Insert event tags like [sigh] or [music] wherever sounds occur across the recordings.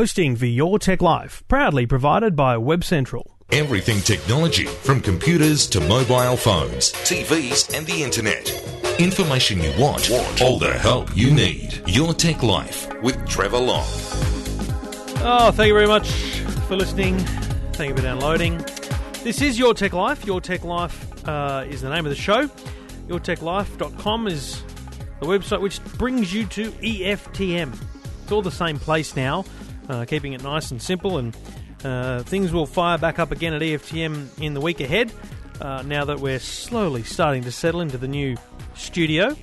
Hosting for Your Tech Life, proudly provided by Web Central. Everything technology, from computers to mobile phones, TVs, and the internet. Information you want, want. all the help you need. Your Tech Life with Trevor Long. Oh, thank you very much for listening. Thank you for downloading. This is Your Tech Life. Your Tech Life uh, is the name of the show. YourTechLife.com is the website which brings you to EFTM. It's all the same place now, uh, keeping it nice and simple, and uh, things will fire back up again at EFTM in the week ahead. Uh, now that we're slowly starting to settle into the new studio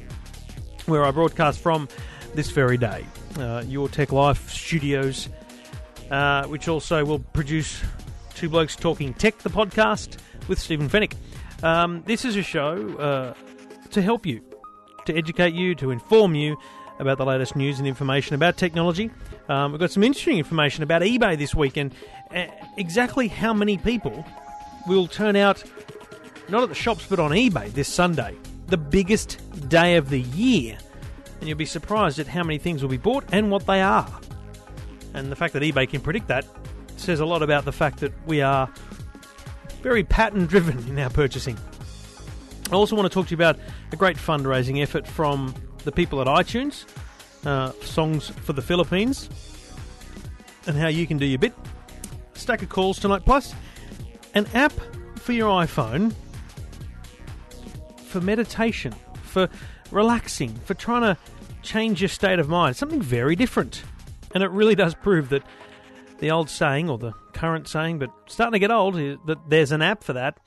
where I broadcast from this very day. Uh, Your Tech Life Studios, uh, which also will produce Two Blokes Talking Tech, the podcast with Stephen Fenech. Um, this is a show uh, to help you, to educate you, to inform you about the latest news and information about technology. Um, we've got some interesting information about eBay this weekend. uh, exactly how many people will turn out not at the shops but on eBay this Sunday, the biggest day of the year. And you'll be surprised at how many things will be bought and what they are. And the fact that eBay can predict that says a lot about the fact that we are very pattern driven in our purchasing. I also want to talk to you about a great fundraising effort from the people at iTunes, uh, Songs for the Philippines, and how you can do your bit. Stack of calls tonight, plus an app for your iPhone for meditation, for relaxing, for trying to change your state of mind. Something very different. And it really does prove that the old saying, or the current saying, but starting to get old, is that there's an app for that,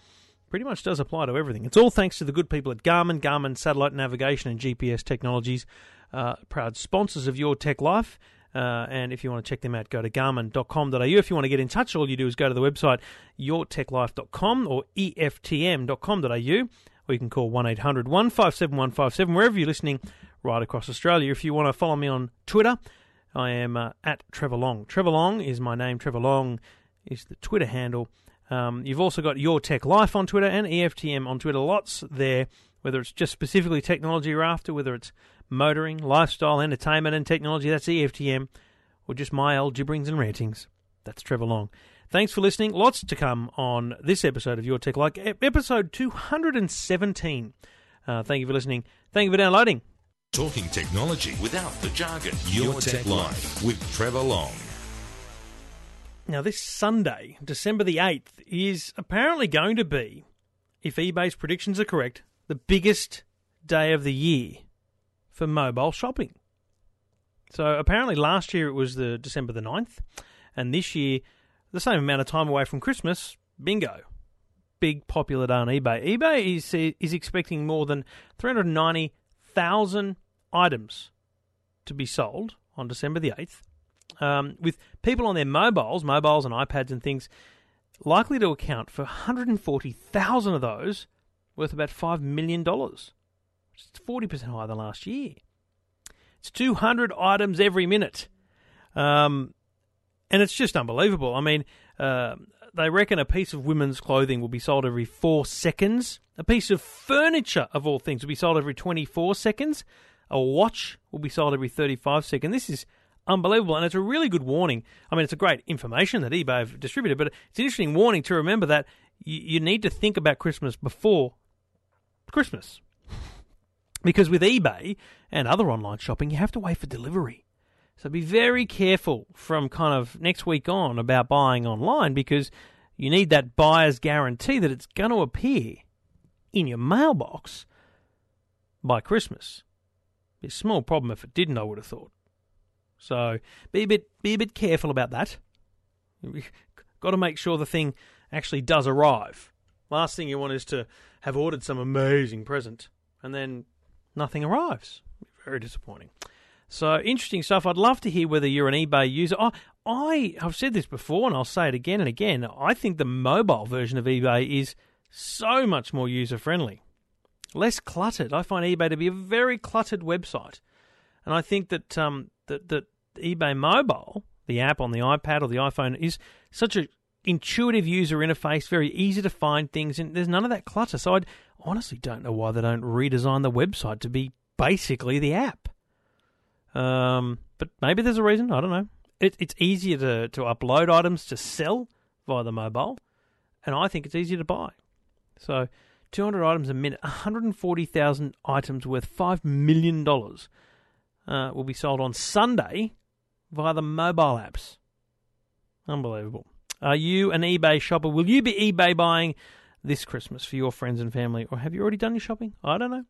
pretty much does apply to everything. It's all thanks to the good people at Garmin, Garmin Satellite Navigation and GPS Technologies, uh, proud sponsors of Your Tech Life. Uh, and if you want to check them out, go to garmin.com.au. If you want to get in touch, all you do is go to the website yourtechlife.com or eftm.com.au, or you can call 1 800 157 157, wherever you're listening right across Australia. If you want to follow me on Twitter, I am uh, at Trevor Long. Trevor Long is my name. Trevor Long is the Twitter handle. Um, you've also got Your Tech Life on Twitter and EFTM on Twitter. Lots there, whether it's just specifically technology you're after, whether it's motoring, lifestyle, entertainment, and technology. That's EFTM, or just my old gibberings and rantings. That's Trevor Long. Thanks for listening. Lots to come on this episode of Your Tech Life, episode 217. Uh, thank you for listening. Thank you for downloading. Talking technology without the jargon. Your, Your Tech, Tech Life with Trevor Long. Now, this Sunday, December the 8th, is apparently going to be, if eBay's predictions are correct, the biggest day of the year for mobile shopping. So apparently last year it was the December the 9th, and this year, the same amount of time away from Christmas, bingo. Big popular day on eBay. eBay is is expecting more than 390,000 items to be sold on December the 8th um, with people on their mobiles, mobiles and iPads and things, likely to account for 140,000 of those, worth about $5 million. It's 40% higher than last year. It's 200 items every minute. Um, and it's just unbelievable. I mean, uh, they reckon a piece of women's clothing will be sold every four seconds. A piece of furniture, of all things, will be sold every 24 seconds. A watch will be sold every 35 seconds. This is unbelievable. And it's a really good warning. I mean, it's a great information that eBay have distributed, but it's an interesting warning to remember that you, you need to think about Christmas before Christmas. Because with eBay and other online shopping, you have to wait for delivery. So be very careful from kind of next week on about buying online because you need that buyer's guarantee that it's going to appear in your mailbox by Christmas. Be a small problem if it didn't, I would have thought. So be a bit be a bit careful about that. You've got to make sure the thing actually does arrive. Last thing you want is to have ordered some amazing present and then nothing arrives. Very disappointing. So interesting stuff. I'd love to hear whether you're an eBay user. I, I have said this before, and I'll say it again and again. I think the mobile version of eBay is so much more user friendly, less cluttered. I find eBay to be a very cluttered website, and I think that um, that that eBay Mobile, the app on the iPad or the iPhone, is such a intuitive user interface, very easy to find things, and there's none of that clutter. So I honestly don't know why they don't redesign the website to be basically the app. Um, but maybe there's a reason. I don't know. it, it's easier to, to upload items to sell via the mobile, and I think it's easier to buy. So, 200 items a minute, 140,000 items worth $5 million uh, will be sold on Sunday via the mobile apps. Unbelievable. Are you an eBay shopper? Will you be eBay buying this Christmas for your friends and family, or have you already done your shopping? I don't know.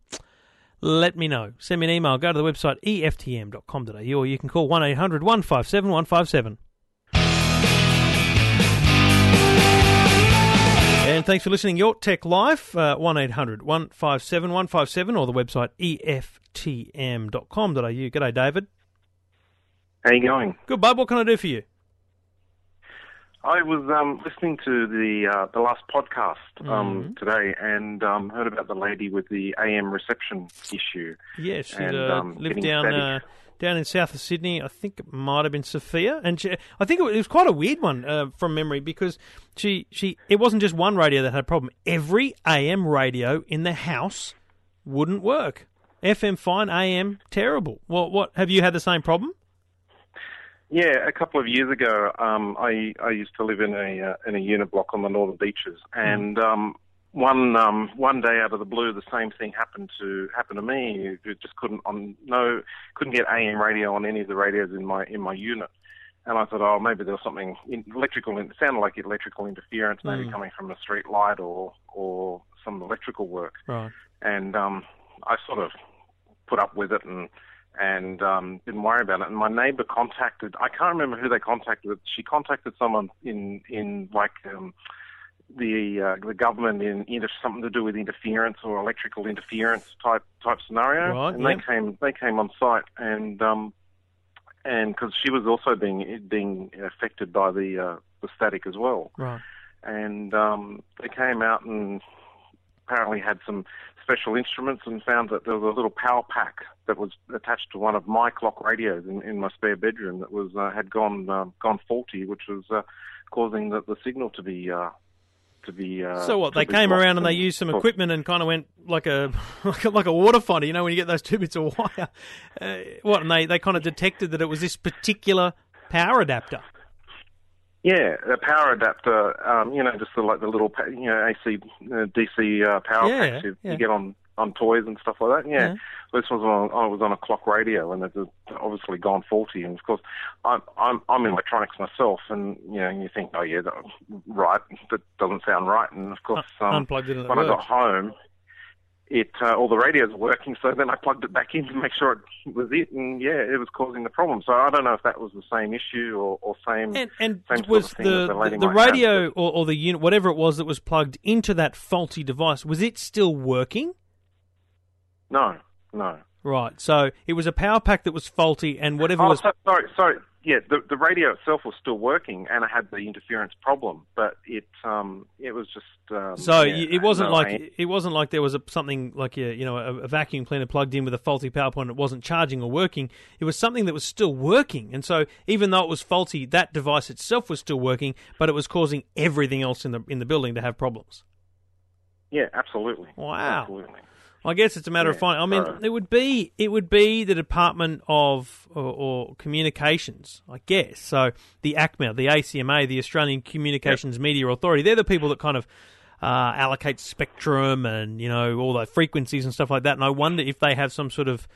Let me know. Send me an email. Go to the website eftm.com.au, or you can call 1 800 157 157. And thanks for listening. Your Tech Life, uh, 1 800 157 157, or the website eftm.com.au. G'day, David. How you going? Good, bud. What can I do for you? I was um, listening to the uh, the last podcast um, Mhm. today and um, heard about the lady with the AM reception issue. Yes, she uh, um, lived down uh, down in south of Sydney. I think it might have been Sophia, and she, I think it was, it was quite a weird one uh, from memory because she she it wasn't just one radio that had a problem. Every AM radio in the house wouldn't work. FM fine, AM terrible. What what have you had the same problem? Yeah, a couple of years ago, um, I I used to live in a uh, in a unit block on the northern beaches, and um, one um, one day out of the blue, the same thing happened to happen to me. You just couldn't on no couldn't get AM radio on any of the radios in my in my unit. And I thought, oh, maybe there was something in, electrical. It sounded like electrical interference, maybe Mm. coming from a street light or or some electrical work. Right. and um, I sort of put up with it and and um, didn't worry about it. And my neighbour contacted. I can't remember who they contacted. She contacted someone in in like um, the uh, the government in something to do with interference or electrical interference type type scenario. Right, and they came they came on site and um, and because she was also being being affected by the uh, the static as well Right. and um, they came out and apparently had some special instruments and found that there was a little power pack that was attached to one of my clock radios in, in my spare bedroom that was uh, had gone uh, gone faulty, which was uh, causing the, the signal to be uh, to be. Uh, So what? They came around and they used some equipment and kind of went like a [laughs] like a, like a water finder. You know when you get those two bits of wire. Uh, what? And they they kind of detected that it was this particular power adapter. Yeah, a power adapter. Um, you know, just the, like the little you know AC uh, DC uh, power Yeah, packs you, yeah. you get on on toys and stuff like that. Yeah, Yeah. this was on I was on a clock radio and it was obviously gone faulty. And of course, I'm I'm I'm in electronics myself, and you know and you think, oh yeah, that, right, that doesn't sound right. And of course, um, Unplugged it and when I got home. It uh, all the radios were working, so then I plugged it back in to make sure it was it, and yeah, it was causing the problem. So I don't know if that was the same issue or, or same And, and same sort was of the the the, the might have, radio or, or the unit, whatever it was that was plugged into that faulty device, was it still working? No, no. Right. So it was a power pack that was faulty, and whatever Oh, was so, sorry, sorry. Yeah, the the radio itself was still working, and it had the interference problem, but it um it was just um, So yeah, it wasn't no, like I- it wasn't like there was a, something like a you know a, a vacuum cleaner plugged in with a faulty power point it wasn't charging or working. It was something that was still working, and so even though it was faulty, that device itself was still working, but it was causing everything else in the in the building to have problems. yeah, absolutely. Wow. absolutely. I guess it's a matter of finding. I mean, so- it would be it would be the Department of or, or Communications, I guess. So the ACMA, the ACMA, the Australian Communications Media Authority, they're the people that kind of uh, allocate spectrum and you know all the frequencies and stuff like that. And I wonder if they have some sort of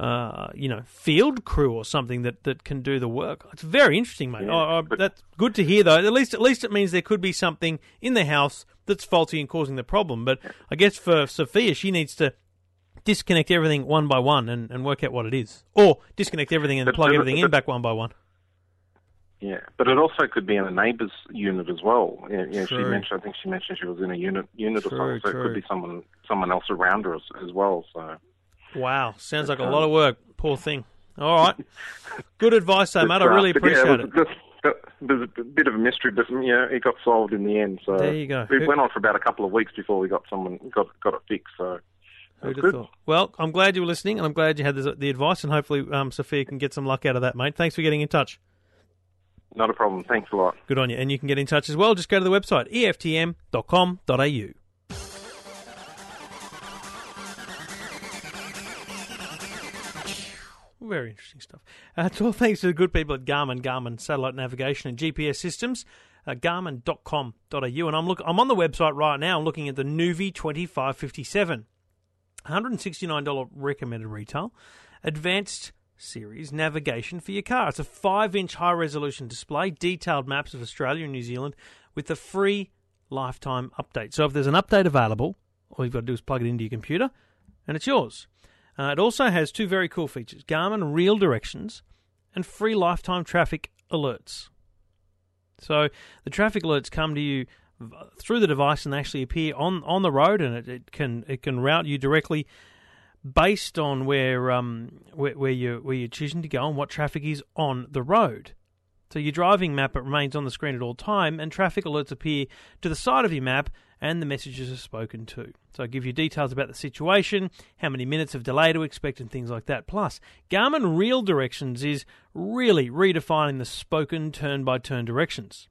uh, you know field crew or something that, that can do the work. It's very interesting, mate. Yeah, Oh, oh, that's good to hear, though. At least at least it means there could be something in the house that's faulty and causing the problem. But I guess for Sophia, she needs to disconnect everything one by one and, and work out what it is, or disconnect everything and But- plug but- everything in back one by one. Yeah, but it also could be in a neighbour's unit as well. Yeah, yeah, she mentioned. I think she mentioned she was in a unit unit True, or something, so it could be someone someone else around her as, as well. So Wow, sounds like a lot of work. Poor thing. All right, good advice, though, mate. I uh, really but yeah, appreciate it. it. just- There's a bit of a mystery, but yeah, it got solved in the end. So There you go. It Who- went on for about a couple of weeks before we got someone got got it fixed. So Who'd that's have good. thought? Well, I'm glad you were listening, and I'm glad you had the, the advice, and hopefully um, Sophia can get some luck out of that, mate. Thanks for getting in touch. Not a problem. Thanks a lot. Good on you. And you can get in touch as well. Just go to the website, eftm.com.au. Very interesting stuff. Uh, [laughs] it's all thanks to the good people at Garmin, Garmin Satellite Navigation and GPS Systems, uh, garmin.com.au. And I'm, look, I'm on the website right now. Looking at the Nuvi 2557. $169 recommended retail. Advanced series navigation for your car. It's a 5 inch high resolution display, detailed maps of Australia and New Zealand with a free lifetime update. So if there's an update available, all you've got to do is plug it into your computer and it's yours. Uh, it also has two very cool features Garmin Real Directions and free lifetime traffic alerts. So the traffic alerts come to you through the device and actually appear on, on the road, and it, it can it can route you directly based on where um where, where you where you're choosing to go and what traffic is on the road. So your driving map remains on the screen at all time, and traffic alerts appear to the side of your map, and the messages are spoken to. So I give you details about the situation, how many minutes of delay to expect, and things like that. Plus, Garmin Real Directions is really redefining the spoken turn-by-turn directions.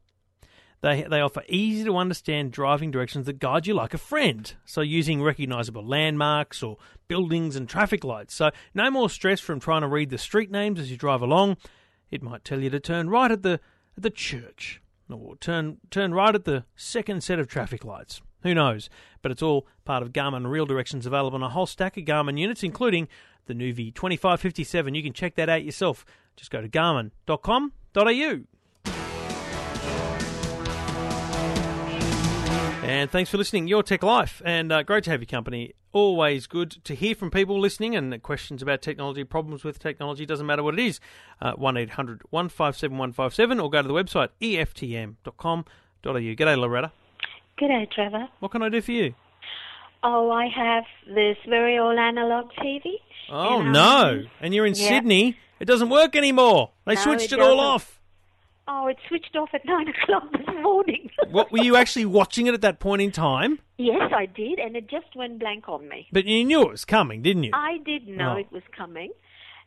They, they offer easy to understand driving directions that guide you like a friend. So, using recognizable landmarks or buildings and traffic lights. So, no more stress from trying to read the street names as you drive along. It might tell you to turn right at the, at the church or turn, turn right at the second set of traffic lights. Who knows? But it's all part of Garmin Real Directions available on a whole stack of Garmin units, including the Nuvi 2557. You can check that out yourself. Just go to garmin.com.au. And thanks for listening. Your Tech Life, and uh, great to have your company. Always good to hear from people listening and questions about technology, problems with technology. Doesn't matter what it is. Uh, One eight hundred one five seven one five seven, or go to the website eftm.com.au. G'day, Loretta. G'day, Trevor. What can I do for you? Oh, I have this very old analog TV. Oh And, um, no! And you're in yeah. Sydney. It doesn't work anymore. They No, switched it it, all off. Oh, it switched off at [laughs] nine o'clock this morning. [laughs] What were you actually watching it at that point in time? yes, I did, and it just went blank on me. But you knew it was coming, didn't you? I did know Oh. it was coming,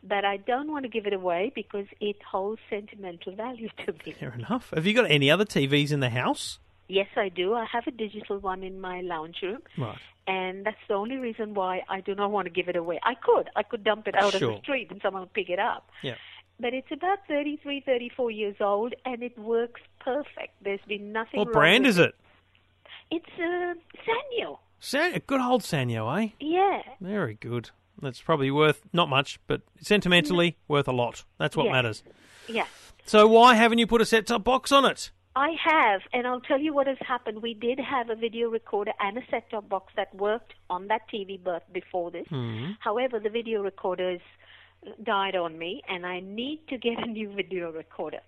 but I don't want to give it away because it holds sentimental value to me. Fair enough. Have you got any other TVs in the house? Yes, I do. I have a digital one in my lounge room, Right. and that's the only reason why I do not want to give it away. I could. I could dump it out on Sure. the street and someone would pick it up. Yeah. But it's about 33, 34 years old, and it works perfect. There's been nothing What brand is it? It's uh, Sanyo. San- good old Sanyo, eh? Yeah. Very good. That's probably worth not much, but sentimentally worth a lot. That's what Yeah. matters. Yeah. So why haven't you put a set-top box on it? I have, and I'll tell you what has happened. We did have a video recorder and a set-top box that worked on that TV birth before this. However, the video recorders died on me, and I need to get a new video recorder.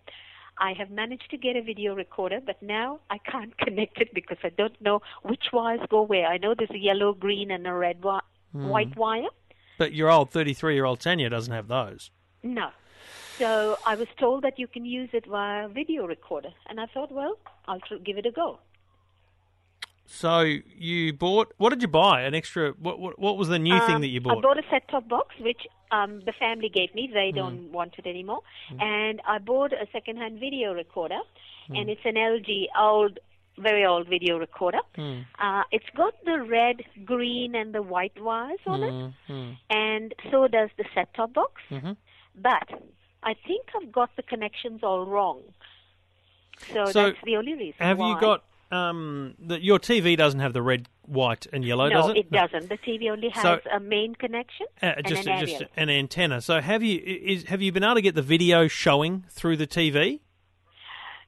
I have managed to get a video recorder, but now I can't [laughs] connect it because I don't know which wires go where. I know there's a yellow, green, and a red wi- hmm. white wire. But your old 33-year-old Sanyo doesn't have those. No. So I was told that you can use it via video recorder, and I thought, well, I'll tr- give it a go. So you bought. What did you buy? An extra. What? What, what was the new thing Um, that you bought? I bought? a set-top box, which um, the family gave me. Hmm. They don't want it anymore. And I bought a second-hand video recorder, Hmm. and it's an LG old, very old video recorder. Hmm. Uh, it's got the red, green, and the white wires on it, Hmm. and so does the set-top box. Mhm. But I think I've got the connections all wrong. So, So, that's the only reason. Have you got um that your TV doesn't have the red, white, and yellow, No, does it? It doesn't. The TV only has So- a main connection Uh, and just an just an antenna. So have you is have you been able to get the video showing through the TV?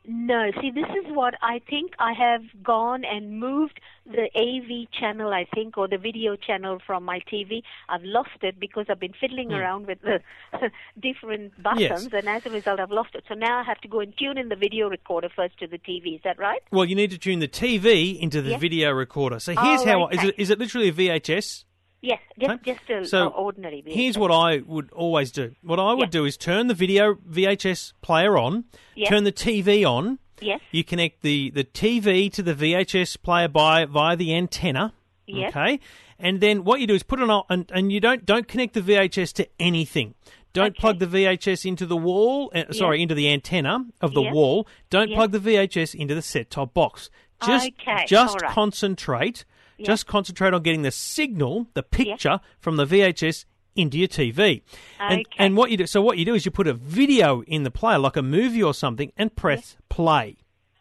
No, see, this is what I think I have gone and moved the AV channel, I think, or the video channel from my TV. I've lost it because I've been fiddling hmm. around with the [laughs] different buttons, Yes. and as a result, I've lost it. So now I have to go and tune in the video recorder first to the TV. Is that right? Well, you need to tune the TV into the Yeah. video recorder. So here's Oh, how is okay. it is it literally a VHS? Yes, just Okay. just a So ordinary. Here's what I would always do. What I would Yeah. do is turn the video VHS player on, Yeah. turn the TV on. Yes. You connect the, the TV to the VHS player by via the antenna. Yes. Okay. And then what you do is put it on and, and you don't don't connect the VHS to anything. Don't Okay. plug the VHS into the wall, uh, sorry, into the antenna of the Yeah. wall. Don't plug the VHS into the set-top box. Just Okay, just right. concentrate. Just concentrate on getting the signal, the picture from the VHS into your TV. And, Okay. and what you do, so what you do is you put a video in the player, like a movie or something, and press play,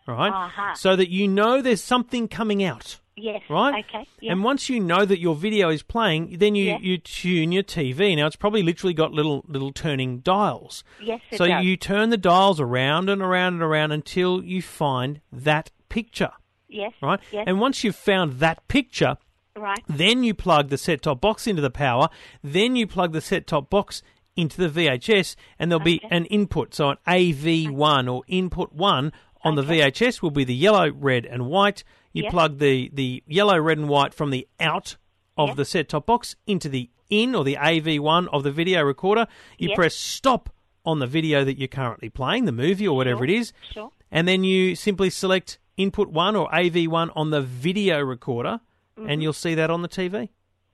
right? Uh-huh. So that you know there's something coming out, Yes. right? Okay. Yeah. And once you know that your video is playing, then you, Yeah. you tune your TV. Now it's probably literally got little little turning dials. yes, it so does. you turn the dials around and around and around until you find that picture, Yes. right? Yes. And once you've found that picture, right. then you plug the set top box into the power. Then you plug the set top box into the VHS, and there'll be an input. So an AV1 or input one on the VHS will be the yellow, red, and white. You Yes. plug the, the yellow, red, and white from the out of Yes. the set top box into the in or the AV1 of the video recorder. You Yes. press stop on the video that you're currently playing, the movie or whatever Sure. it is, Sure. and then you simply select input one or AV1 on the video recorder, Mm-hmm. and you'll see that on the TV.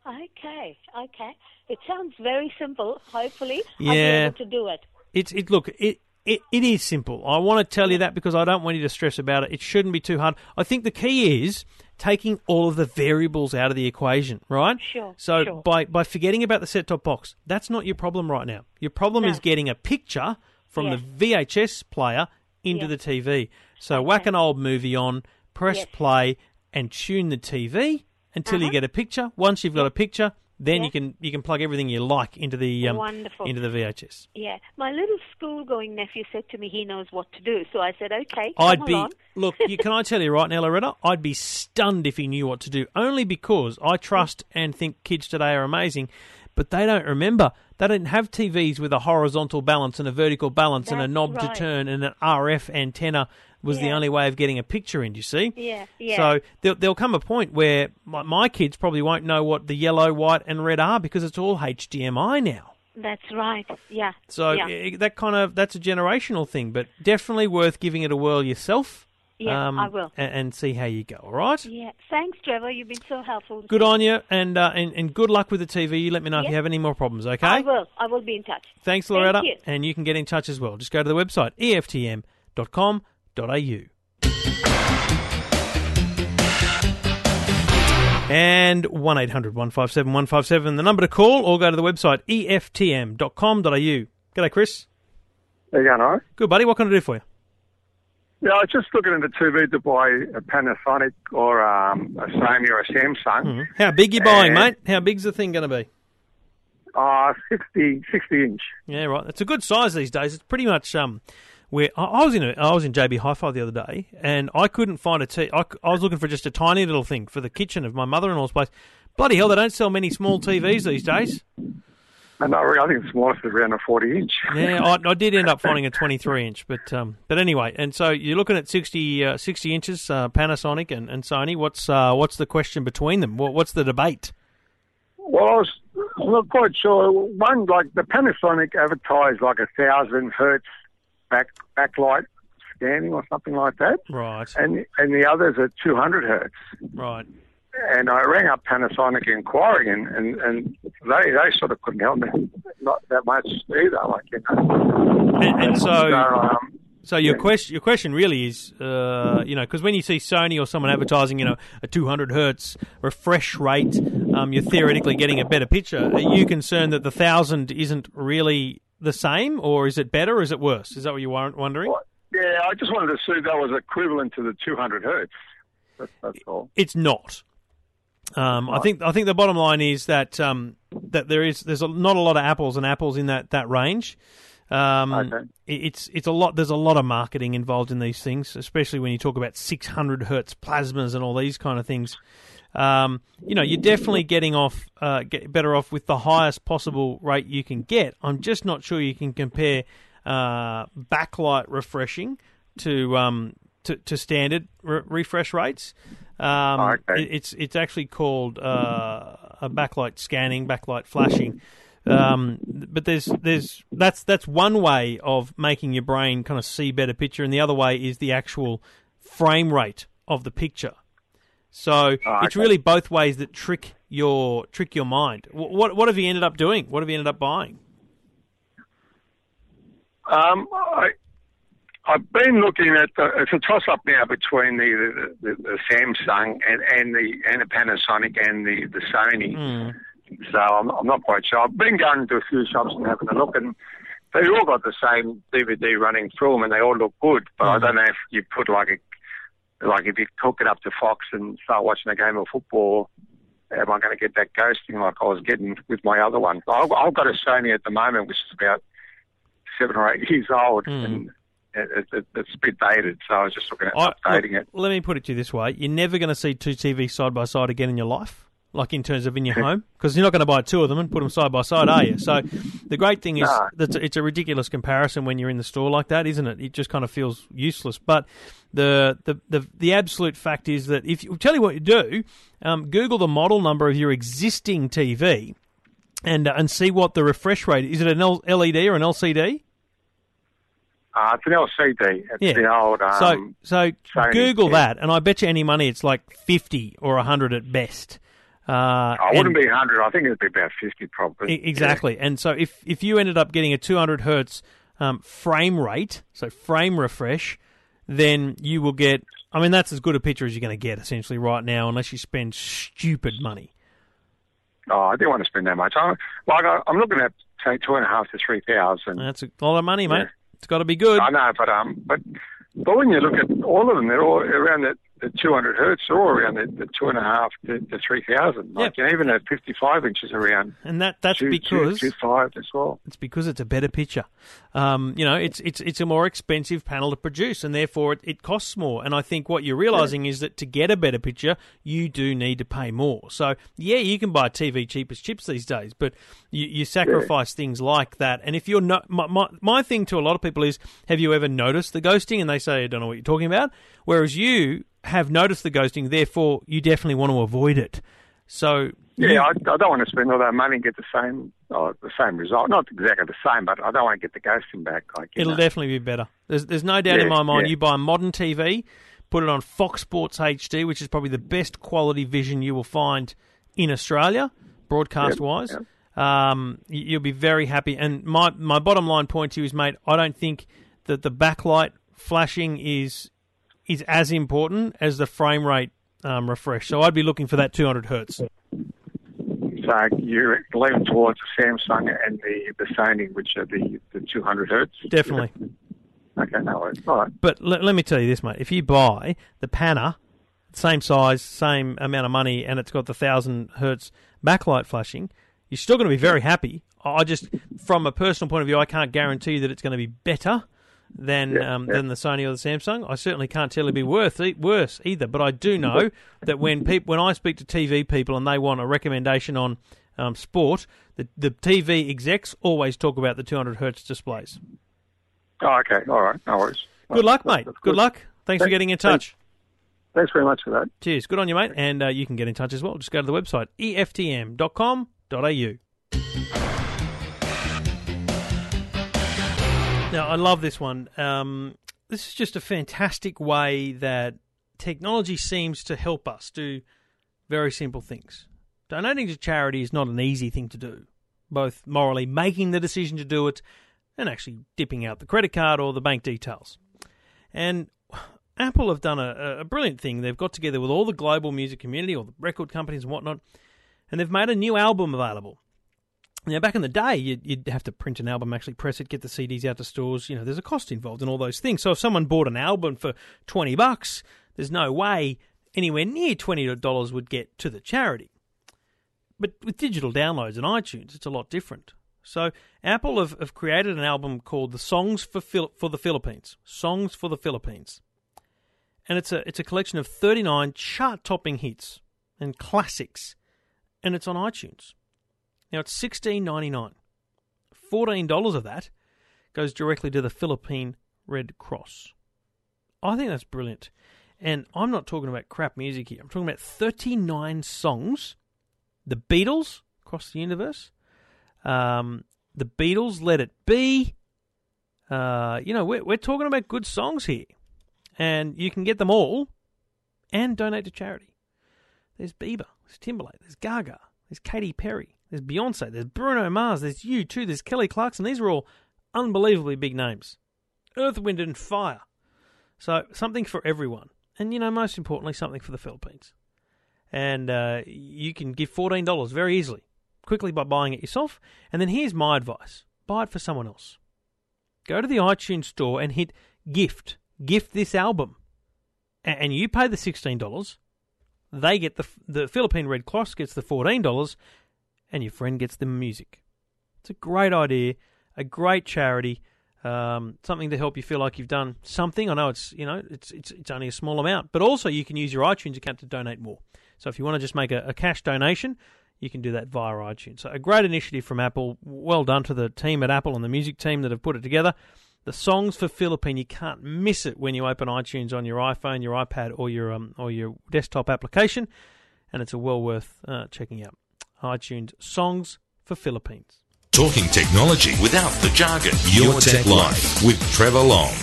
Okay. Okay. It sounds very simple. Hopefully, I'll be Yeah. able to do it. It's it look it. It, it is simple. I want to tell you that because I don't want you to stress about it. It shouldn't be too hard. I think the key is taking all of the variables out of the equation, right? Sure, So sure. by by forgetting about the set top box, that's not your problem right now. Your problem No. is getting a picture from Yeah. the VHS player into Yeah. the TV. So whack an old movie on, press Yes. play, and tune the TV until you Uh-huh. get a picture. Once you've got a picture, then you can you can plug everything you like into the um, Wonderful. into the VHS. Yeah. My little school-going nephew said to me he knows what to do. So I said, okay, come I'd be along. [laughs] look. You, can I tell you right now, Loretta? I'd be stunned if he knew what to do. Only because I trust and think kids today are amazing, but they don't remember. They didn't have TVs with a horizontal balance and a vertical balance and a That's knob right. to turn and an RF antenna was the only way of getting a picture in. You see? Yeah, yeah. So there'll, there'll come a point where my, my kids probably won't know what the yellow, white, and red are because it's all HDMI now. That's right. Yeah. So yeah. i that kind of that's a generational thing, but definitely worth giving it a whirl yourself. Yeah, um, I will. a- and, see how you go. All right. yeah. Thanks, Trevor. You've been so helpful. Good on you, and, uh, and and good luck with the TV. You let me know if you have any more problems. Okay. I will. I will be in touch. Thanks, Thank Loretta. you. And you can get in touch as well. Just go to the website E eftm.com.au. And 1 800 157 157, the number to call, or go to the website eftm.com.au. G'day, Chris. How you going, all right? Good, buddy. What can I do for you? Yeah, I was just looking at the TV to buy a Panasonic or um, a Sony or a Samsung. How big you buying, And- mate? How big's the thing going to be? Uh, 60, 60 inch. Yeah, right. It's a good size these days. It's pretty much um, where I, I was in. A, I was in JB Hi-Fi the other day, and I couldn't find a T. I, I was looking for just a tiny little thing for the kitchen of my mother-in-law's place. Bloody hell, they don't sell many small TVs these days. And I, I think the smallest is around a 40 inch. Yeah, [laughs] I, I did end up finding a 23 inch, but um, but anyway, and so you're looking at 60, uh, 60 inches, uh, Panasonic and, and Sony. What's uh, what's the question between them? What, what's the debate? Well, I was I'm not quite sure. One, like the Panasonic advertised like a thousand hertz back backlight scanning or something like that, Right, and and the others are 200 hertz. right. And I rang up Panasonic inquiring, and, and, and they they sort of couldn't help me not that much either. Like you know, And, and so. um, So your Yeah. question, your question really is, uh, you know, because when you see Sony or someone advertising, you know, a 200 hertz refresh rate, um, you're theoretically getting a better picture. Are you concerned that the thousand isn't really the same, or is it better, or is it worse? Is that what you weren't wondering? Well, Yeah, I just wanted to see if that was equivalent to the 200 hertz. That's, that's all. It's not. Um, I think I think the bottom line is that um, that there is there's a, not a lot of apples and apples in that that range. Um, Okay. it- It's it's a lot. There's a lot of marketing involved in these things, especially when you talk about 600 hertz plasmas and all these kind of things. Um, you know, you're definitely getting off uh, get better off with the highest possible rate you can get. I'm just not sure you can compare uh, backlight refreshing to um, to, to standard re- refresh rates. Um, Okay. it- it's it's actually called uh, a backlight scanning, backlight flashing. Um, but there's there's that's that's one way of making your brain kind of see better picture, and the other way is the actual frame rate of the picture. So Oh, it's okay. really both ways that trick your trick your mind. What what have you ended up doing? What have you ended up buying? Um, I, I've been looking at the, it's a toss up now between the, the, the, the Samsung and, and the and the Panasonic and the the Sony. Hmm. So I'm, I'm not quite sure. I've been going to a few shops and having a look, and they all got the same DVD running through them, and they all look good. But I hmm. don't know if you put like a like if you hook it up to Fox and start watching a game of football, am I going to get that ghosting like I was getting with my other one? I've, I've got a Sony at the moment, which is about seven or eight [laughs] years old, hmm. and it, it, it's a bit dated. So I was just looking at I- updating look, it. Let me put it to you this way: you're never going to see two TVs side by side again in your life, like in terms of in your home, because you're not going to buy two of them and put them side by side, are you? So the great thing is No. that it's a ridiculous comparison when you're in the store like that, isn't it? It just kind of feels useless. But the the the, the absolute fact is that if you tell you what you do, um, Google the model number of your existing TV. And, uh, and see what the refresh rate is. It an L- LED or an LCD? Uh, it's an LCD. It's Yeah. the old. Um, so so Sony, Google that, and I bet you any money it's like fifty or hundred at best. Uh, I wouldn't be 100. I think it'd be about 50 probably. Exactly. And so if if you ended up getting a 200 hertz um, frame rate, so frame refresh, then you will get. I mean, that's as good a picture as you're going to get essentially right now, unless you spend stupid money. Oh, I didn't want to spend that much. I, like I'm looking at say two and a half to three thousand. That's a lot of money, mate. Yeah. It's got to be good. I know, but um, but but when you look at all of them, they're all around the, the 200 hertz. They're around the, the two and a half to, to 3,000. Like know, even at 55 inches around And that that's two, because two, two five as well. It's because it's a better picture. Um, you know, it's it's it's a more expensive panel to produce, and therefore it, it costs more. And I think what you're realizing is that to get a better picture, you do need to pay more. So yeah, you can buy TV cheap as chips these days, but you, you sacrifice things like that. And if you're not, my, my my thing to a lot of people is, have you ever noticed the ghosting? And they say, I don't know what you're talking about. Whereas you have noticed the ghosting, therefore you definitely want to avoid it. So Yeah, I, I don't want to spend all that money and get the same oh, the same result. Not exactly the same, but I don't want to get the ghosting back. Like you It'll know. definitely be better. There's there's no doubt in my mind. You buy a modern TV, put it on Fox Sports HD, which is probably the best quality vision you will find in Australia, broadcast wise. Um, you'll be very happy. And my my bottom line point to you is, mate, I don't think that the backlight flashing is is as important as the frame rate um, refresh. So I'd be looking for that 200 hertz. So you're leaning towards the Samsung and the, the Sony, which are the, the 200 hertz. Definitely. Okay, no worries. All right. But let, let me tell you this, mate. If you buy the Panna, same size, same amount of money, and it's got the thousand hertz backlight flashing, you're still going to be very happy. I just, from a personal point of view, I can't guarantee that it's going to be better than Yeah, um, yeah. than the Sony or the Samsung. I certainly can't tell it'd be worth e- worse either. But I do know that when [laughs] peop when I speak to TV people and they want a recommendation on um, sport, the the TV execs always talk about the 200 hertz displays. Oh, okay. All right. No worries. Good luck, mate. That's Good luck. Thanks for getting in touch. Thanks very much for that. Cheers. Good on you, mate. And uh, you can get in touch as well. Just go to the website, eftm.com.au. Now, I love this one. Um, this is just a fantastic way that technology seems to help us do very simple things. Donating to charity is not an easy thing to do, both morally making the decision to do it and actually dipping out the credit card or the bank details. And Apple have done a, a brilliant thing. They've got together with all the global music community, all the record companies and whatnot, and they've made a new album available. Now, back in the day, you'd, you'd have to print an album, actually press it, get the CDs out to stores. You know, there's a cost involved in all those things. So if someone bought an album for 20 bucks, there's no way anywhere near $20 would get to the charity. But with digital downloads and iTunes, it's a lot different. So Apple have, have created an album called the Songs for Phil- for the Philippines. Songs for the Philippines. And it's a it's a collection of 39 chart-topping hits and classics and it's on iTunes. Now it's sixteen ninety nine. Fourteen dollars of that goes directly to the Philippine Red Cross. I think that's brilliant. And I'm not talking about crap music here. I'm talking about 39 songs. The Beatles across the universe. Um, the Beatles, Let It Be. Uh, you know, we're, we're talking about good songs here. And you can get them all and donate to charity. There's Bieber, there's Timberlake, there's Gaga, there's Katy Perry, there's Beyonce, there's Bruno Mars, there's U2, there's Kelly Clarkson. These are all unbelievably big names. Earth, Wind, and Fire. So something for everyone, and you know, most importantly, something for the Philippines. And uh, you can give fourteen dollars very easily. quickly by buying it yourself. And then here's my advice buy it for someone else. Go to the iTunes store and hit gift. Gift this album. And you pay the $16. They get the, the Philippine Red Cross gets the $14, and your friend gets the music. It's a great idea, a great charity um, something to help you feel like you've done something. I know it's you know it's it's it's only a small amount, but also you can use your iTunes account to donate more. So if you want to just make a, a cash donation, you can do that via iTunes. So a great initiative from Apple. Well done to the team at Apple and the music team that have put it together. The songs for Philippine, you can't miss it when you open iTunes on your iPhone, your iPad, or your um, or your desktop application, and it's a well worth uh, checking out. iTunes songs for Philippines. Talking technology without the jargon. Your, Your Tech, Tech Life with Trevor Long.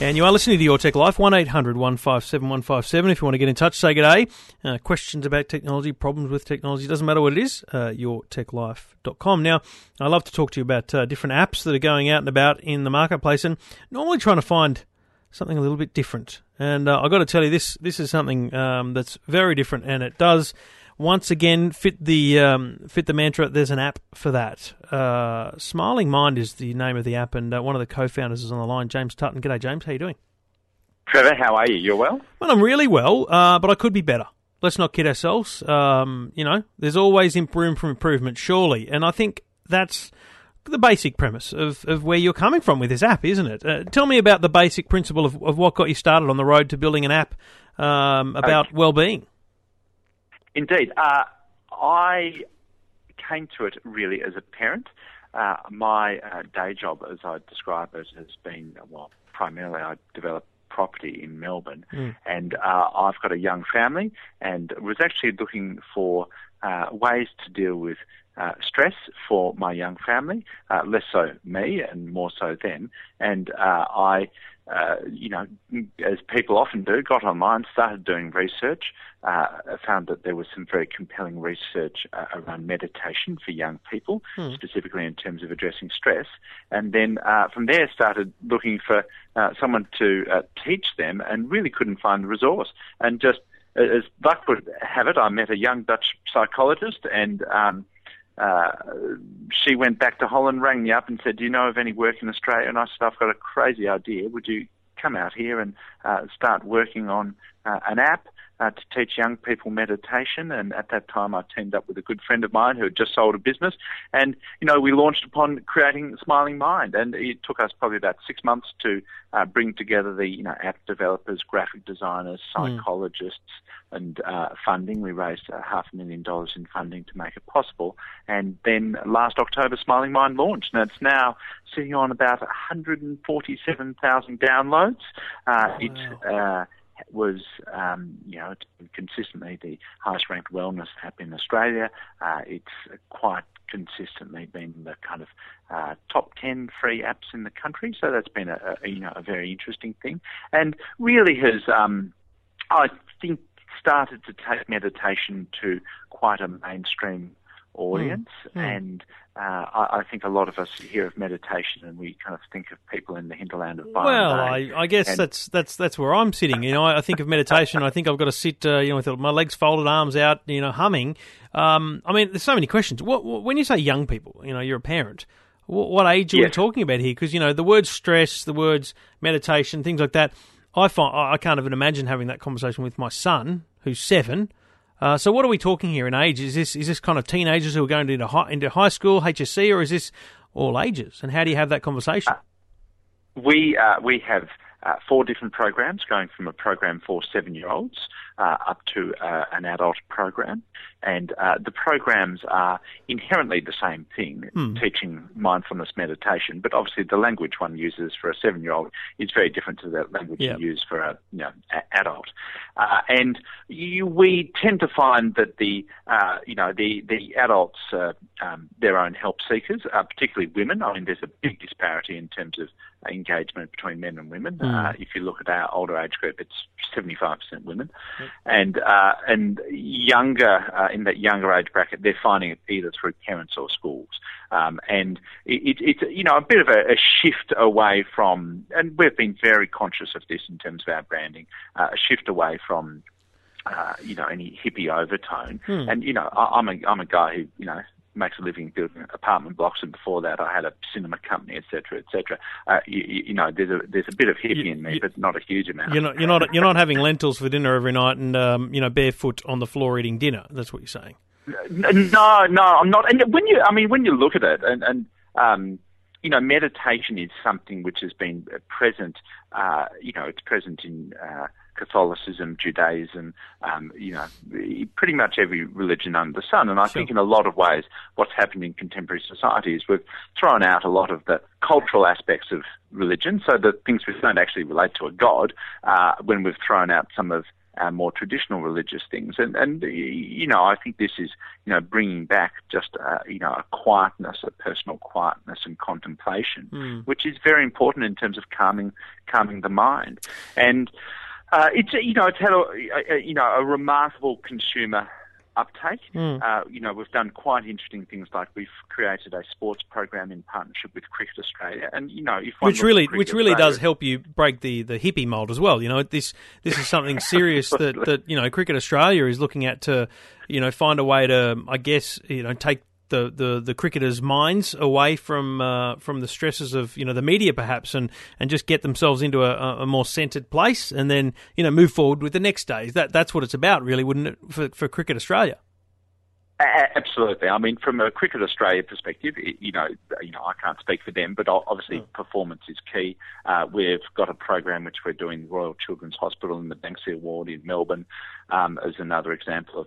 And you are listening to Your Tech Life, 1800 157 157. If you want to get in touch, say good day. Uh, questions about technology, problems with technology, doesn't matter what it is, uh, yourtechlife.com. Now, I love to talk to you about uh, different apps that are going out and about in the marketplace and normally trying to find something a little bit different. And uh, I've got to tell you, this, this is something um, that's very different and it does once again fit the um, fit the mantra. There's an app for that. Uh, Smiling Mind is the name of the app, and uh, one of the co-founders is on the line, James Tutton. G'day, James. How you doing? Trevor, how are you? You're well. Well, I'm really well, uh, but I could be better. Let's not kid ourselves. Um, you know, there's always room for improvement, surely, and I think that's the basic premise of, of where you're coming from with this app, isn't it? Uh, tell me about the basic principle of, of what got you started on the road to building an app um, about okay. well-being. Indeed. Uh, I came to it really as a parent. Uh, my uh, day job, as I describe it, has been, well, primarily I develop property in Melbourne, mm. and uh, I've got a young family, and was actually looking for uh, ways to deal with uh, stress for my young family, uh, less so me and more so them. And uh, I uh, you know, as people often do, got online, started doing research, uh, found that there was some very compelling research uh, around meditation for young people, hmm. specifically in terms of addressing stress, and then uh, from there started looking for uh, someone to uh, teach them, and really couldn't find the resource, and just as luck would have it, I met a young Dutch psychologist and. Um, uh, she went back to Holland, rang me up, and said, "Do you know of any work in Australia?" And I said, "I've got a crazy idea. Would you come out here and uh, start working on uh, an app uh, to teach young people meditation. And at that time, I teamed up with a good friend of mine who had just sold a business. And, you know, we launched upon creating Smiling Mind. And it took us probably about six months to uh, bring together the, you know, app developers, graphic designers, hmm. psychologists, mm. and uh, funding. We raised uh, half a million dollars in funding to make it possible. And then last October, Smiling Mind launched. And it's now sitting on about 147,000 downloads. Uh, wow. It uh, was, um, you know, consistently the highest ranked wellness app in Australia. Uh, it's quite consistently been the kind of uh, top 10 free apps in the country. So that's been a, a you know, a very interesting thing and really has, um, I think, started to take meditation to quite a mainstream audience. Mm. Mm. And uh, I, I, think a lot of us hear of meditation and we kind of think of people in the hinterland of Byron Well, I, I, guess and that's that's that's where I'm sitting. You know, I, I think of meditation. I think I've got to sit, uh, you know, with my legs folded, arms out, you know, humming. Um, I mean, there's so many questions. What, what, when you say young people, you know, you're a parent. What, what age are yes. we talking about here? Because you know, the words stress, the words meditation, things like that. I find I can't even imagine having that conversation with my son, who's seven uh, so what are we talking here in age? Is this is this kind of teenagers who are going into high, into high school, HSC, or is this all ages? And how do you have that conversation? Uh, we uh, we have uh, four different programs, going from a program for seven year olds uh, up to uh, an adult program. And uh, the programs are inherently the same thing, mm. teaching mindfulness meditation, but obviously the language one uses for a seven year old is very different to the language yep. you use for a you know, a- adult. Uh, and you, we tend to find that the, uh, you know, the, the adults, um, their own help seekers, particularly women, I mean, there's a big disparity in terms of engagement between men and women. Mm. if you look at our older age group, it's 75% women. And uh, and younger uh, in that younger age bracket, they're finding it either through parents or schools, um, and it, it's you know a bit of a, a, shift away from, and we've been very conscious of this in terms of our branding, uh, a shift away from. Uh, you know any hippie overtone, hmm. and you know I, I'm a I'm a guy who you know makes a living building apartment blocks, and before that, I had a cinema company, etc., etc. Uh, you, you, know, there's a there's a bit of hippie you, in me, but not a huge amount. You're not you're not you're not having lentils for dinner every night, and um, you know, barefoot on the floor eating dinner. That's what you're saying. No, no, I'm not. And when you, I mean, when you look at it, and, and um, you know, meditation is something which has been present. Uh, you know, it's present in uh, Catholicism, Judaism, um, you know, pretty much every religion under the sun. And I sure. think in a lot of ways, what's happened in contemporary society is we've thrown out a lot of the cultural aspects of religion, so the things which don't actually relate to a god, uh, when we've thrown out some of our more traditional religious things. And, and, you know, I think this is, you know, bringing back just, uh, you know, a quietness, a personal quietness and contemplation, mm. which is very important in terms of calming, calming the mind. And, uh, it's, you know, it's had a, a, you know, a remarkable consumer uptake. Mm. Uh, you know, we've done quite interesting things like we've created a sports program in partnership with Cricket Australia, and you know, which really, which really Australia, does help you break the, the hippie mold as well. You know, this this is something serious that, [laughs] that you know Cricket Australia is looking at to you know find a way to, I guess, you know, take the, the, the cricketers' minds away from uh, from the stresses of you know the media perhaps and, and just get themselves into a, a more centred place and then you know move forward with the next days. That that's what it's about, really, wouldn't it, for for Cricket Australia? Absolutely. I mean, from a Cricket Australia perspective, you know, you know, I can't speak for them, but obviously mm. performance is key. Uh, we've got a program which we're doing Royal Children's Hospital in the Banksia Ward in Melbourne um, as another example of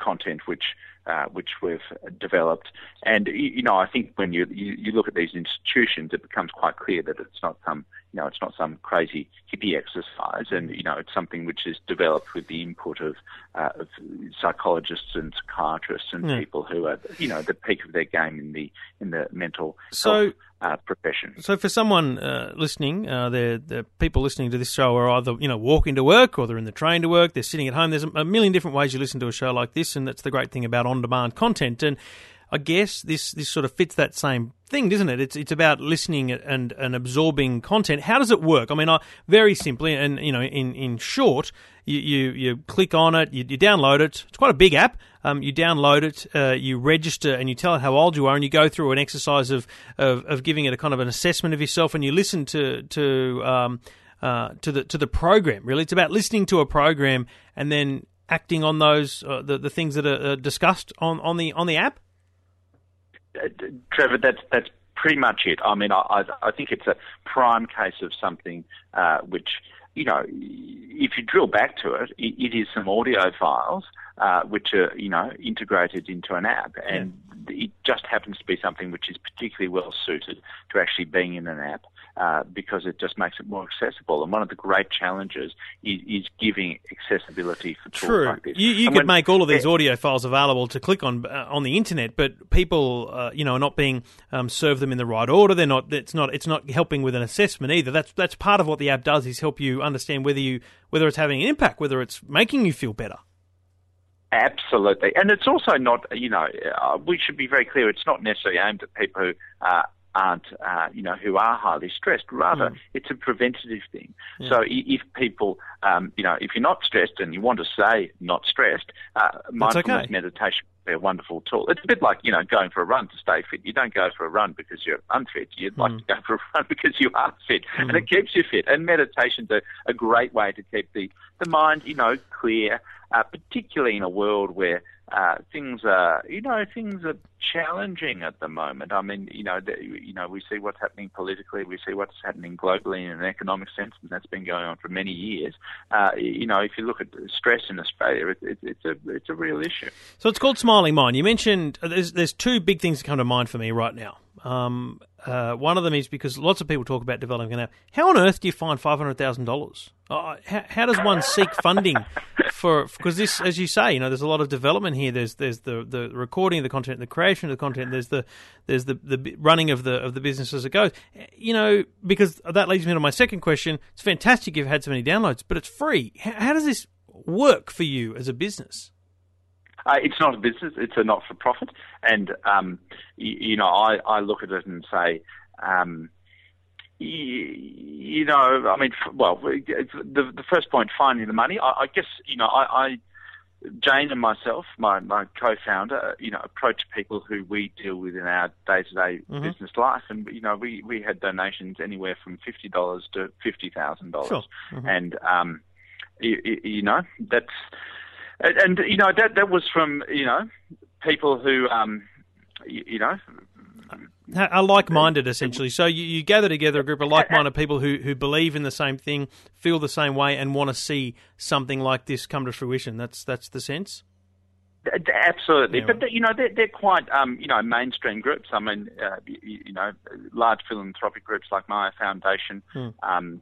content which uh, which we've developed. And you know, I think when you, you, you look at these institutions, it becomes quite clear that it's not some you know it's not some crazy hippie exercise, and you know it's something which is developed with the input of, uh, of psychologists and psychiatrists and yeah. people who are you know at the peak of their game in the in the mental so, health uh, profession. So, for someone uh, listening, uh, the the people listening to this show are either you know walking to work or they're in the train to work. They're sitting at home. There's a million different ways you listen to a show like this, and that's the great thing about on-demand content. And I guess this this sort of fits that same thing, doesn't it? It's it's about listening and and absorbing content. How does it work? I mean, I, very simply, and you know, in in short, you you, you click on it, you, you download it. It's quite a big app. Um, you download it, uh, you register, and you tell it how old you are, and you go through an exercise of, of, of giving it a kind of an assessment of yourself, and you listen to to um, uh, to the to the program. Really, it's about listening to a program and then acting on those uh, the the things that are discussed on, on the on the app. Uh, Trevor, that's that's pretty much it. I mean, I I think it's a prime case of something uh, which you know, if you drill back to it, it, it is some audio files uh, which are, you know, integrated into an app, and it just happens to be something which is particularly well suited to actually being in an app. Uh, because it just makes it more accessible. And one of the great challenges is, is giving accessibility for tools True. like this. You, you could when, make all of these audio files available to click on uh, on the internet, but people, uh, you know, are not being um, served them in the right order. They're not. It's not. It's not helping with an assessment either. That's that's part of what the app does is help you understand whether you whether it's having an impact, whether it's making you feel better. Absolutely, and it's also not. You know, uh, we should be very clear. It's not necessarily aimed at people who uh, aren't, uh, you know, who are highly stressed. Rather, mm. it's a preventative thing. Yeah. So if people, um, you know, if you're not stressed and you want to say not stressed, uh, mindfulness okay. meditation be a wonderful tool. It's a bit like, you know, going for a run to stay fit. You don't go for a run because you're unfit. You'd mm. like to go for a [laughs] run because you are fit. Mm. And it keeps you fit. And meditation's a, a great way to keep the, the mind, you know, clear, uh, particularly in a world where uh, things are, you know, things are challenging at the moment. I mean, you know, the, you know, we see what's happening politically, we see what's happening globally in an economic sense, and that's been going on for many years. Uh, you know, if you look at stress in Australia, it, it, it's a it's a real issue. So it's called Smiling Mind. You mentioned uh, there's there's two big things that come to mind for me right now. Um, uh, one of them is because lots of people talk about developing an app. How on earth do you find five hundred thousand dollars? Uh, how, how, does one seek funding for? Because this, as you say, you know, there's a lot of development here. There's there's the, the recording of the content, the creation of the content. There's the there's the, the running of the of the business as it goes. You know, because that leads me to my second question. It's fantastic you've had so many downloads, but it's free. How does this work for you as a business? Uh, it's not a business; it's a not-for-profit, and um, you, you, know, I, I look at it and say, um, you, you, know, I mean, well, the the first point, finding the money. I, I guess you know, I, I Jane and myself, my, my co-founder, you know, approach people who we deal with in our day-to-day Mhm. business life, and you know, we, we had donations anywhere from fifty dollars to fifty thousand Sure. dollars, Mhm. and um, you, you know, that's and, and you know that that was from you know people who um, you, you know Are like-minded, essentially. So you, you gather together a group of like-minded people who, who believe in the same thing, feel the same way, and want to see something like this come to fruition. That's that's the sense. Absolutely, Yeah, but right. they- you know they're, they're quite um, you know mainstream groups. I mean, uh, you, you know, large philanthropic groups like Myer Foundation. Hmm. Um,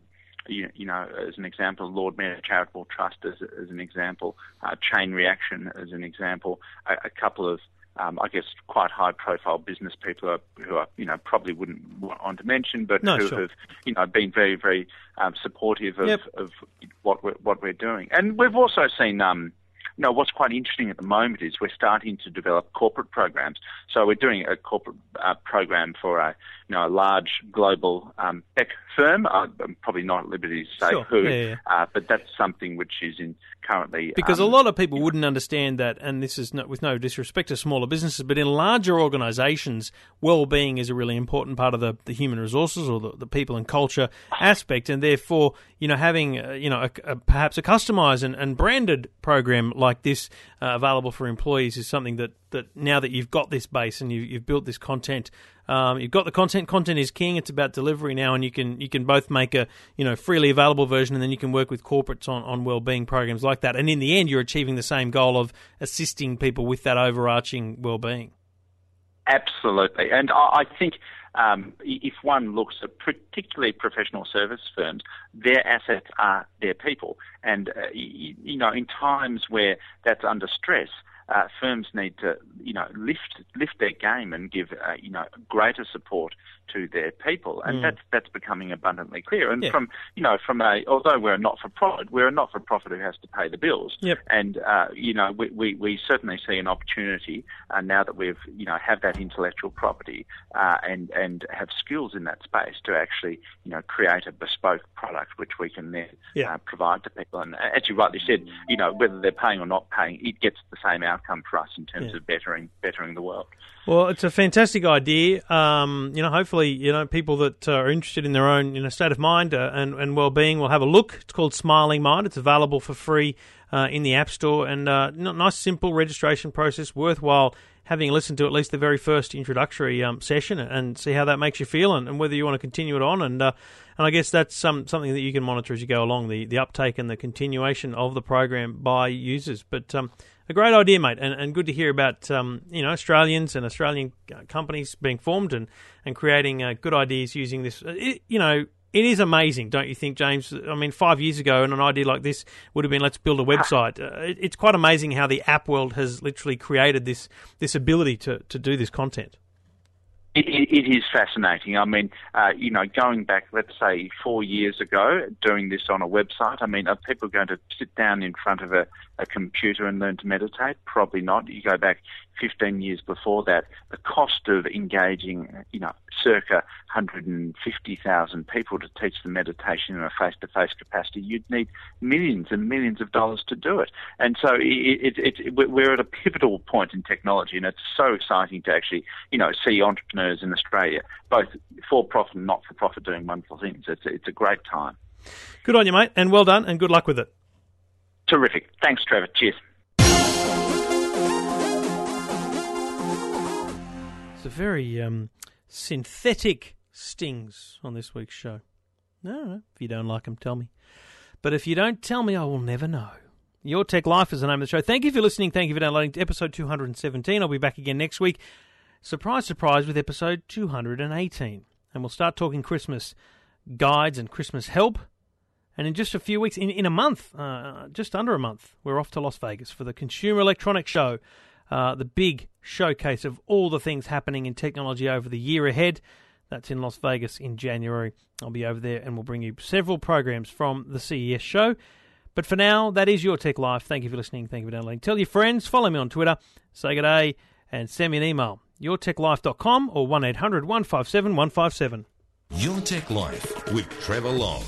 you, you know, as an example, Lord Mayor Charitable Trust as, as an example, uh, Chain Reaction as an example, a, a couple of um, I guess quite high-profile business people who are, who are, you know, probably wouldn't want to mention, but No, who sure. have, you know, been very, very um, supportive of, Yep. of what we're, what we're doing. And we've also seen, um, you know, what's quite interesting at the moment is we're starting to develop corporate programs. So we're doing a corporate uh, program for a, you know, a large global um, tech firm. I'm probably not at liberty to say Sure. who, Yeah, yeah. Uh, but that's something which is in currently Because um, a lot of people wouldn't understand that, and this is no, with no disrespect to smaller businesses, but in larger organisations, well-being is a really important part of the, the human resources or the, the people and culture aspect, and therefore, you know, having uh, you know a, a, perhaps a customised and, and branded program like this uh, available for employees is something that, that now that you've got this base and you've built this content. Um, you've got the content. Content is king. It's about delivery now, and you can you can both make a you know freely available version, and then you can work with corporates on, on well-being programs like that. And in the end, you're achieving the same goal of assisting people with that overarching well-being. Absolutely, and I, I think um, if one looks at particularly professional service firms, their assets are their people, and uh, y- you know, in times where that's under stress. Uh, firms need to, you know, lift lift their game and give, uh, you know, greater support to their people, and Mm. that's that's becoming abundantly clear. And Yeah. from, you know, from a although we're a not for profit, we're a not for profit who has to pay the bills. Yep. And uh, you know, we, we, we certainly see an opportunity uh, now that we've you know have that intellectual property uh, and and have skills in that space to actually you know create a bespoke product which we can then Yeah. uh, provide to people. And as you rightly said, you know whether they're paying or not paying, it gets the same outcome for us in terms Yeah. of bettering bettering the world. Well, it's a fantastic idea. Um, you know, hopefully, you know, people that uh, are interested in their own, you know, state of mind uh, and, and well-being will have a look. It's called Smiling Mind. It's available for free uh, in the App Store, and uh, nice, simple registration process. Worthwhile having listened to at least the very first introductory um, session and see how that makes you feel, and, and whether you want to continue it on. And uh, and I guess that's um, something that you can monitor as you go along the the uptake and the continuation of the program by users. But um, a great idea, mate, and, and good to hear about um, you know Australians and Australian uh, companies being formed and and creating uh, good ideas using this. Uh, It, you know, it is amazing, don't you think, James? I mean, five years ago, and an idea like this would have been let's build a website. Uh, it, it's quite amazing how the app world has literally created this this ability to to do this content. It, it, it is fascinating. I mean, uh, you know, going back, let's say, four years ago, doing this on a website, I mean, are people going to sit down in front of a, a computer and learn to meditate? Probably not. You go back 15 years before that, the cost of engaging, you know, circa 150,000 people to teach them meditation in a face-to-face capacity, you'd need millions and millions of dollars to do it. And so it, it, it, we're at a pivotal point in technology, and it's so exciting to actually, you know, see entrepreneurs in Australia, both for-profit and not-for-profit, doing wonderful things. It's, it's a great time. Good on you, mate, and well done, and good luck with it. Terrific. Thanks, Trevor. Cheers. It's a very um, synthetic stings on this week's show. No, if you don't like them, tell me. But if you don't tell me, I will never know. Your Tech Life is the name of the show. Thank you for listening. Thank you for downloading episode 217. I'll be back again next week. Surprise, surprise, with episode 218. And we'll start talking Christmas guides and Christmas help. And in just a few weeks, in, in a month, uh, just under a month, we're off to Las Vegas for the Consumer Electronics Show, uh, the big showcase of all the things happening in technology over the year ahead. That's in Las Vegas in January. I'll be over there and we'll bring you several programs from the CES show. But for now, that is your Tech Life. Thank you for listening. Thank you for downloading. Tell your friends, follow me on Twitter, say good day, and send me an email. yourtechlife.com or 1 800 157 157. Your Tech Life with Trevor Long.